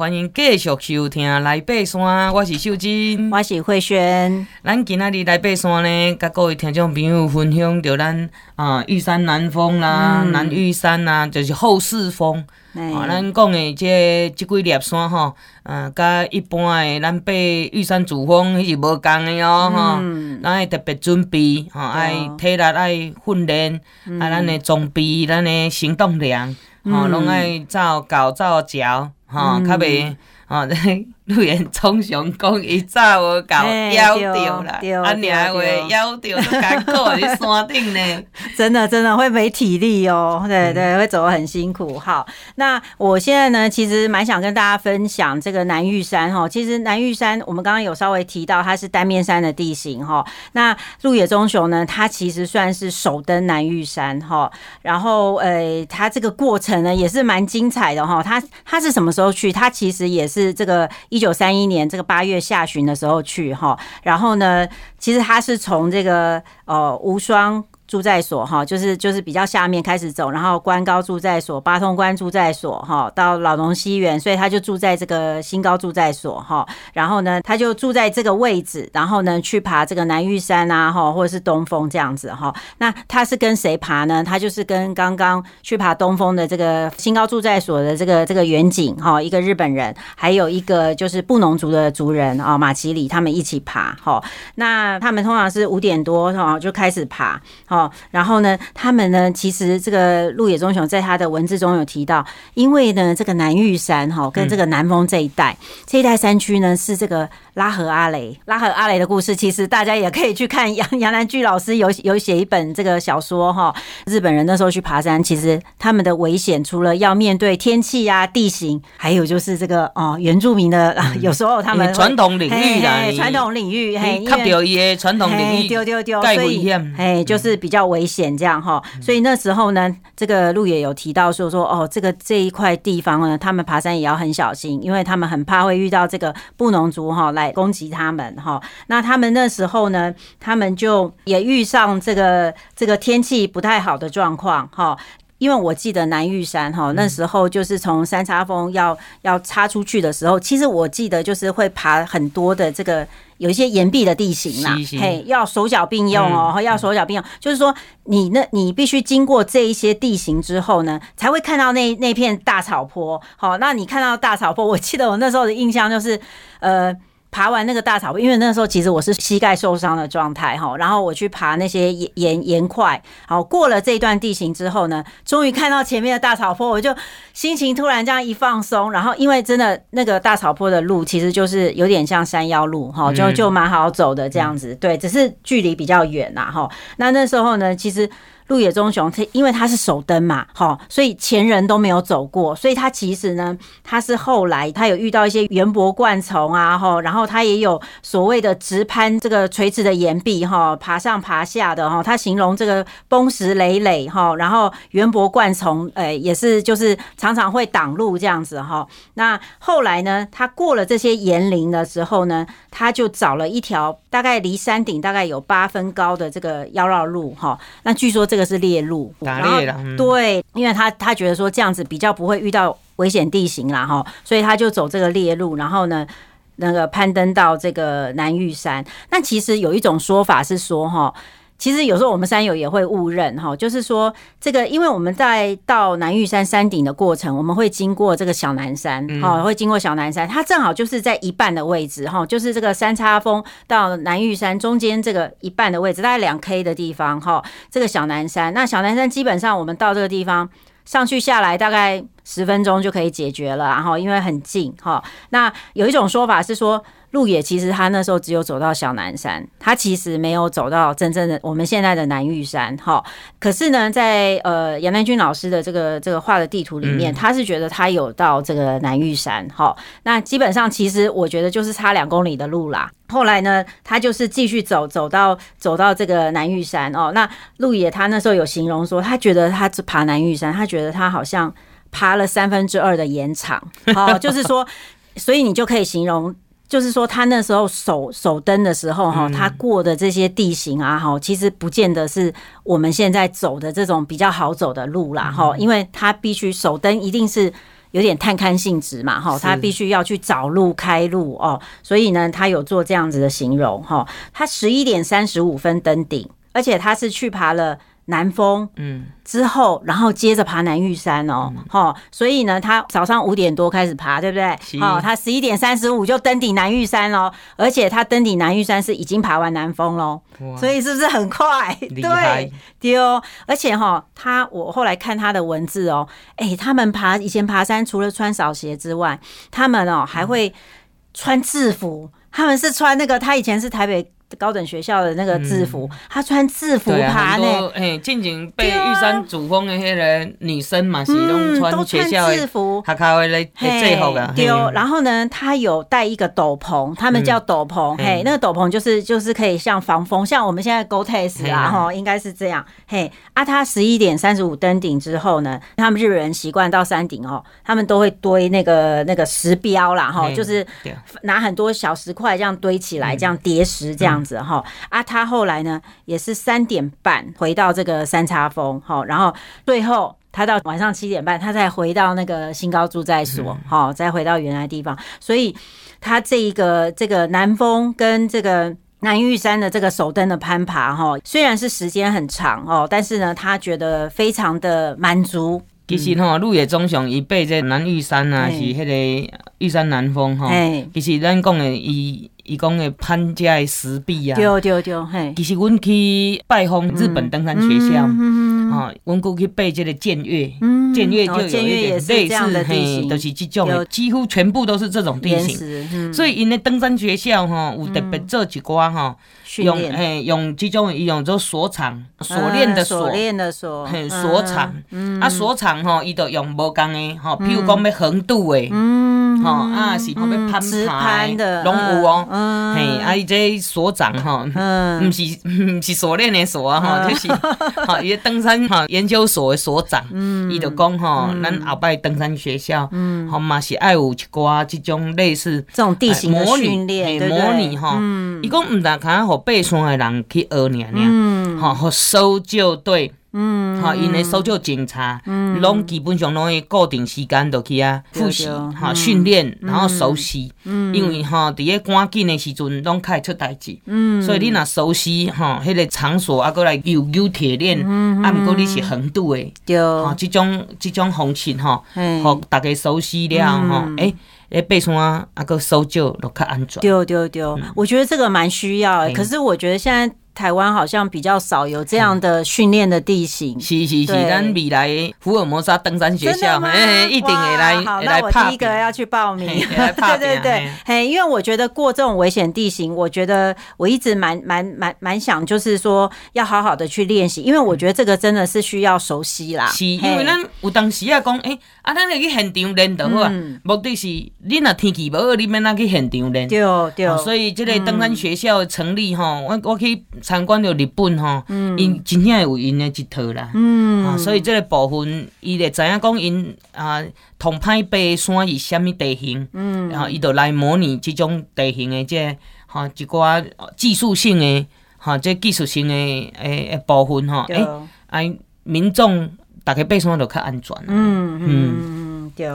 欢迎继续收听《来爬山》，我是秀珍，我是慧萱。咱今仔日来爬山呢，甲各位听众朋友分享着咱啊玉山南峰啦、嗯、南玉山啦，就是后四峰。嗯、啊，咱讲的这这几粒山吼，啊，甲一般的咱爬玉山主峰迄是无共的哦，吼、嗯，咱爱特别准备，吼、哦，爱体力爱训练，啊，咱的装备，咱的行动量，吼，拢爱照搞照脚，吼，较袂，吼。陆延忠雄讲，伊早无搞夭掉啦，啊，娘会夭掉都艰苦喺山顶呢。真的真的会没体力哦，对对，会走得很辛苦。好，那我现在呢，其实蛮想跟大家分享这个南玉山哈。其实南玉山，我们刚刚有稍微提到，它是单面山的地形哈。那陆野忠雄呢，他其实算是首登南玉山哈。然后呃，他这个过程呢，也是蛮精彩的哈。他他是什么时候去？他其实也是是这个一。一九三一年这个八月下旬的时候去哈，然后呢，其实他是从这个呃无双。住在所哈，就是就是比较下面开始走，然后关高住在所、八通关住在所哈，到老农西园，所以他就住在这个新高住在所哈。然后呢，他就住在这个位置，然后呢去爬这个南玉山啊哈，或者是东峰这样子哈。那他是跟谁爬呢？他就是跟刚刚去爬东峰的这个新高住在所的这个这个远景哈，一个日本人，还有一个就是布农族的族人啊马奇里，他们一起爬哈。那他们通常是五点多哈就开始爬哈。然后呢，他们呢，其实这个陆野忠雄在他的文字中有提到，因为呢，这个南玉山哈，跟这个南峰这一带，嗯、这一带山区呢，是这个拉合阿雷，拉合阿雷的故事，其实大家也可以去看杨杨南巨老师有有写一本这个小说哈。日本人那时候去爬山，其实他们的危险，除了要面对天气呀、啊、地形，还有就是这个哦，原住民的，嗯、有时候他们传统领域啦，传统领域，嘿，丢丢丢，所以哎，就是比较危险这样哈。所以那时候呢，这个路也有提到说说哦，这个这一块地方呢，他们爬山也要很小心，因为他们很怕会遇到这个布农族哈来攻击他们哈。那他们那时候呢，他们就也遇上这个这个天气不太好的状况哈。因为我记得南玉山哈，那时候就是从三叉峰要要插出去的时候，其实我记得就是会爬很多的这个有一些岩壁的地形啦，嘿，要手脚并用哦，要手脚并用，就是说你那你必须经过这一些地形之后呢，才会看到那那片大草坡。好，那你看到大草坡，我记得我那时候的印象就是呃。爬完那个大草坡，因为那时候其实我是膝盖受伤的状态哈，然后我去爬那些岩岩岩块，好，过了这一段地形之后呢，终于看到前面的大草坡，我就心情突然这样一放松，然后因为真的那个大草坡的路其实就是有点像山腰路哈，就就蛮好走的这样子，对，只是距离比较远呐哈。那那时候呢，其实。陆野忠雄，他因为他是首登嘛，哈，所以前人都没有走过，所以他其实呢，他是后来他有遇到一些圆柏灌丛啊，哈，然后他也有所谓的直攀这个垂直的岩壁，哈，爬上爬下的，哈，他形容这个崩石累累，哈，然后圆柏灌丛，诶，也是就是常常会挡路这样子，哈。那后来呢，他过了这些岩林的时候呢，他就找了一条大概离山顶大概有八分高的这个腰绕路，哈。那据说这个。这是猎路，然后对，因为他他觉得说这样子比较不会遇到危险地形啦哈，所以他就走这个猎路，然后呢，那个攀登到这个南玉山。那其实有一种说法是说哈。其实有时候我们山友也会误认哈，就是说这个，因为我们在到南玉山山顶的过程，我们会经过这个小南山哈，会经过小南山，它正好就是在一半的位置哈，就是这个三叉峰到南玉山中间这个一半的位置，大概两 K 的地方哈，这个小南山。那小南山基本上我们到这个地方上去下来大概十分钟就可以解决了，然后因为很近哈。那有一种说法是说。陆野其实他那时候只有走到小南山，他其实没有走到真正的我们现在的南玉山哈。可是呢，在呃杨南军老师的这个这个画的地图里面，他是觉得他有到这个南玉山哈。那基本上其实我觉得就是差两公里的路啦。后来呢，他就是继续走走到走到这个南玉山哦。那路野他那时候有形容说，他觉得他爬南玉山，他觉得他好像爬了三分之二的岩场哦，就是说，所以你就可以形容。就是说，他那时候首首登的时候，哈，他过的这些地形啊，哈，其实不见得是我们现在走的这种比较好走的路啦，哈，因为他必须首登，一定是有点探勘性质嘛，哈，他必须要去找路开路哦，所以呢，他有做这样子的形容哈。他十一点三十五分登顶，而且他是去爬了。南峰，嗯，之后，然后接着爬南玉山哦，哈、嗯，所以呢，他早上五点多开始爬，对不对？哦，他十一点三十五就登顶南玉山喽，而且他登顶南玉山是已经爬完南峰喽，所以是不是很快？对，丢，而且哈，他我后来看他的文字哦，哎，他们爬以前爬山除了穿扫鞋之外，他们哦还会穿制服，他们是穿那个，他以前是台北。高等学校的那个制服，嗯、他穿制服爬呢。哎，进前被玉山主峰的些人女生嘛，是都穿学校制服，卡卡的来最后的。对，然后呢，他有带一个斗篷，他们叫斗篷。嘿，嘿，那个斗篷就是就是可以像防风，像我们现在 Gore-Tex 啊，哈，应该是这样。嘿，啊，他十一点三十五登顶之后呢，他们日本人习惯到山顶哦，他们都会堆那个那个石标啦，哈，就是拿很多小石块这样堆起来，这样叠石这样。嗯子哈啊，他后来呢也是三点半回到这个三叉峰哈，然后最后他到晚上七点半，他再回到那个新高住在所哈，再回到原来地方。所以他这一个这个南峰跟这个南玉山的这个首登的攀爬哈，虽然是时间很长哦，但是呢，他觉得非常的满足。其实哈，鹿野忠雄伊爬这南玉山啊，是迄个玉山南峰哈。其实咱讲的伊。伊讲的潘家的石壁啊，对对对，嘿。其实阮去拜访日本登山学校，啊，阮过去爬这个剑岳，剑岳就有一点类似，嘿，都是这种，几乎全部都是这种地形。所以因的登山学校哈，有特别做一寡哈，用嘿用这种用做锁场锁链的锁，链的锁，嘿锁场，啊锁场吼，伊都用无共的吼，譬如讲要横渡的，吼啊是要攀爬的，拢有哦。嗯，嘿，啊，伊这所长吼，嗯，不是 不是锁链的锁啊，哈，就是吼，伊登山哈研究所的所长，嗯，伊就讲哈，咱后摆登山学校，嗯，好嘛是爱有一寡即种类似这种地形模拟，模拟哈，伊讲毋但看互爬山的人去学尔尔，嗯，吼，互搜救队。嗯，哈，因为搜救警察，嗯，拢基本上拢会固定时间就去啊复习，哈，训练，然后熟悉，嗯，因为哈，伫咧赶紧的时阵，拢较会出代志，嗯，所以你若熟悉哈，迄个场所啊，过来有有铁链，嗯，啊，毋过你是横渡的，对，哈，即种即种方式哈，互大家熟悉了吼，诶，诶，爬山啊，啊，个搜救都较安全，对对对，我觉得这个蛮需要，可是我觉得现在。台湾好像比较少有这样的训练的地形。是是是，咱未来福尔摩沙登山学校，一定会来。好，那我第一个要去报名。对对对，嘿，因为我觉得过这种危险地形，我觉得我一直蛮蛮蛮蛮想，就是说要好好的去练习，因为我觉得这个真的是需要熟悉啦。是，因为咱有当时啊讲，诶，啊，咱去现场练就好啊。目的是你若天气不好，你免那去现场练。对对。哦所以这个登山学校成立哈，我我去。参观着日本吼，因真正有因的一套啦，啊，所以这个部分伊会知影讲因啊，同歹爬山是虾物地形，嗯。然后伊就来模拟这种地形的这哈一寡技术性的哈这技术性的诶诶部分吼，诶，哎，民众大家爬山都较安全。嗯嗯，对。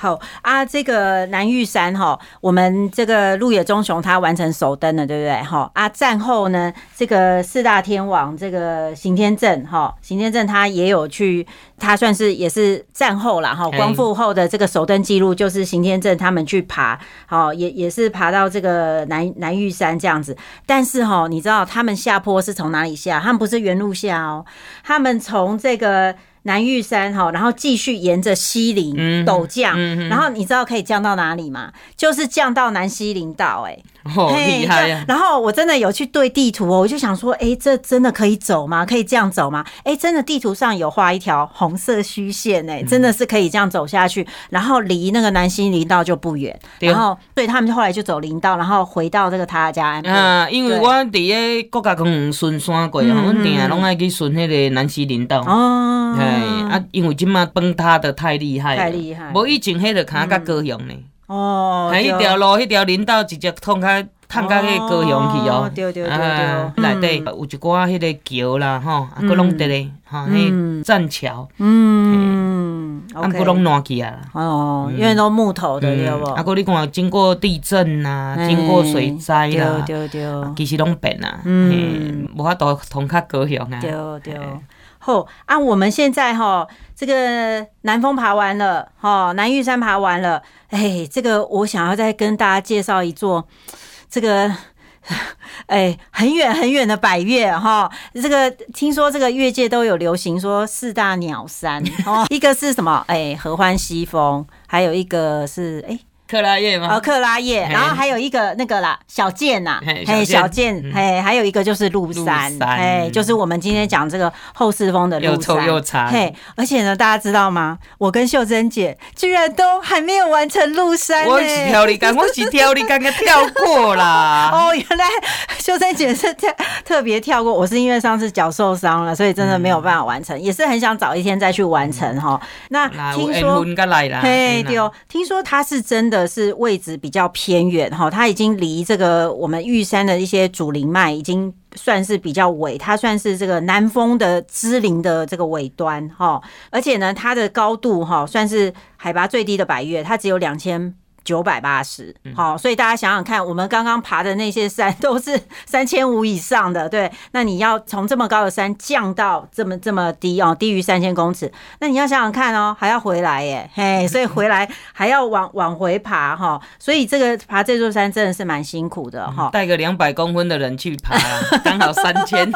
好啊，这个南玉山哈，我们这个鹿野忠雄他完成首登了，对不对？哈啊，战后呢，这个四大天王这个行天正哈，行天正他也有去，他算是也是战后了哈，光复后的这个首登记录就是行天正他们去爬，好也也是爬到这个南南玉山这样子，但是哈，你知道他们下坡是从哪里下？他们不是原路下哦，他们从这个。南玉山哈，然后继续沿着西林陡降，然后你知道可以降到哪里吗？就是降到南西林道，哎，好厉害呀！然后我真的有去对地图哦，我就想说，哎，这真的可以走吗？可以这样走吗？哎，真的地图上有画一条红色虚线，哎，真的是可以这样走下去，然后离那个南西林道就不远。然后，对他们就后来就走林道，然后回到这个他家安。嗯，因为我伫个国家公园顺山过，我们定拢爱去顺那个南西林道。哦。哎啊，因为今嘛崩塌的太厉害，太厉害，无以前迄个看甲高雄呢。哦，还一条路，迄条林道直接通开，通到迄高雄去哦。对对对对，内底有一寡迄个桥啦，吼，啊，搁拢伫咧，吼，迄栈桥。嗯。嗯，啊，不拢烂去啊。哦，因为都木头的，对不？啊，哥，你看经过地震啊，经过水灾啦，对对对，其实拢变啊。嗯，无法度通较高雄啊。对对。后啊，我们现在哈，这个南峰爬完了，哈，南玉山爬完了，哎，这个我想要再跟大家介绍一座，这个。哎，很远很远的百岳哈，这个听说这个越界都有流行说四大鸟山 哦，一个是什么？哎，合欢西峰，还有一个是哎。克拉叶吗？哦，克拉叶，然后还有一个那个啦，小剑呐，嘿，小剑，嘿，还有一个就是鹿山，哎，就是我们今天讲这个后四风的鹿山，又臭又长，嘿，而且呢，大家知道吗？我跟秀珍姐居然都还没有完成鹿山，我是跳你刚，我是跳你刚刚跳过啦。哦，原来秀珍姐是特特别跳过，我是因为上次脚受伤了，所以真的没有办法完成，也是很想早一天再去完成哈。那听说，嘿，对哦，听说他是真的。是位置比较偏远哈，它已经离这个我们玉山的一些主林脉已经算是比较尾，它算是这个南峰的支林的这个尾端哈，而且呢，它的高度哈算是海拔最低的百越，它只有两千。九百八十，好，所以大家想想看，我们刚刚爬的那些山都是 三千五以上的，对，那你要从这么高的山降到这么这么低哦，低于三千公尺，那你要想想看哦，还要回来耶，嘿，所以回来 还要往往回爬哈，所以这个爬这座山真的是蛮辛苦的哈。带个两百公分的人去爬，刚好三千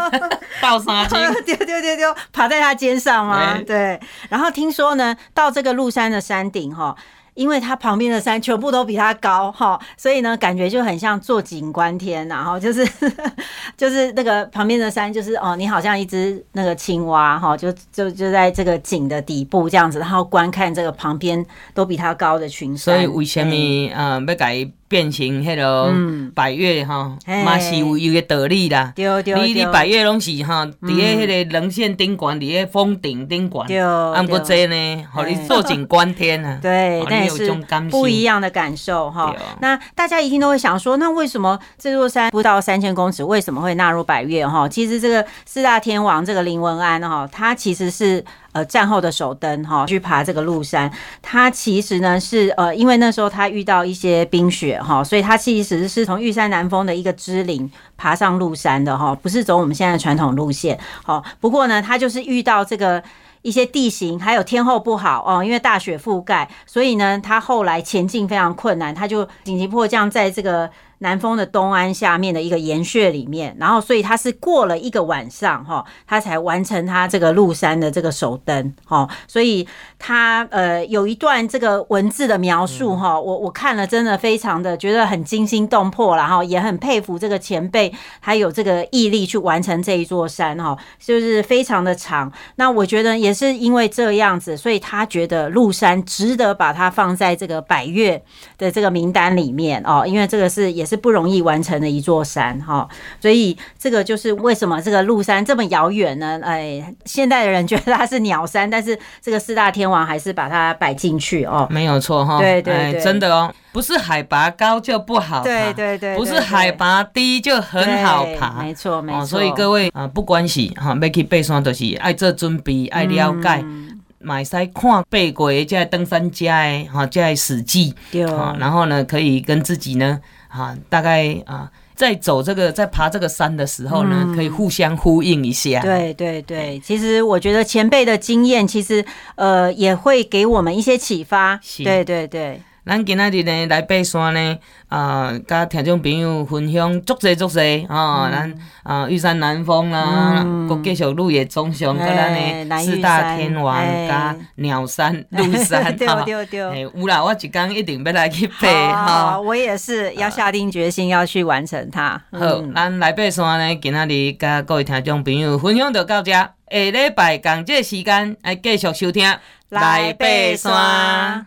到三千，丢丢丢丢，爬在他肩上吗？对，然后听说呢，到这个麓山的山顶哈。因为它旁边的山全部都比它高哈，所以呢，感觉就很像坐井观天，然后就是 就是那个旁边的山，就是哦，你好像一只那个青蛙哈，就就就在这个井的底部这样子，然后观看这个旁边都比它高的群山。所以为什么嗯要改？变成迄个百越哈，嘛是有一个道理啦。你你百越拢是哈，伫个迄个棱线顶悬，伫个峰顶顶悬，啊，不过这呢，互你坐井观天啊。对，那也是不一样的感受哈。那大家一定都会想说，那为什么这座山不到三千公尺，为什么会纳入百越哈？其实这个四大天王这个林文安哈，他其实是。呃，战后的首登哈，去爬这个鹿山，他其实呢是呃，因为那时候他遇到一些冰雪哈，所以他其实是从玉山南峰的一个支林爬上鹿山的哈，不是走我们现在的传统路线。好，不过呢，他就是遇到这个一些地形还有天候不好哦，因为大雪覆盖，所以呢，他后来前进非常困难，他就紧急迫降在这个。南峰的东安下面的一个岩穴里面，然后所以他是过了一个晚上哈，他才完成他这个麓山的这个首登哈，所以他呃有一段这个文字的描述哈，我我看了真的非常的觉得很惊心动魄，然后也很佩服这个前辈还有这个毅力去完成这一座山哈，就是非常的长。那我觉得也是因为这样子，所以他觉得麓山值得把它放在这个百岳的这个名单里面哦，因为这个是也是。不容易完成的一座山哈，所以这个就是为什么这个鹿山这么遥远呢？哎，现代的人觉得它是鸟山，但是这个四大天王还是把它摆进去哦，没有错哈，对对对，真的哦，不是海拔高就不好爬，对对对，不是海拔低就很好爬，没错没错。所以各位啊，不管是哈要去爬山，都是爱做准备，爱了解，买赛看爬过的这登山家的哈，这些史记，然后呢，可以跟自己呢。啊，大概啊，在走这个，在爬这个山的时候呢，嗯、可以互相呼应一下。对对对，其实我觉得前辈的经验，其实呃，也会给我们一些启发。对对对。咱今仔日呢来爬山呢，啊，甲听众朋友分享足侪足侪吼，咱啊玉山南峰啦，阁继续路野中雄，阁咱的四大天王加鸟山 鹿山，对对对，有啦，我一天一定要来去爬哈。我也是要下定决心要去完成它。好，咱来爬山呢，今仔日甲各位听众朋友分享就到这，下礼拜同这时间来继续收听来爬山。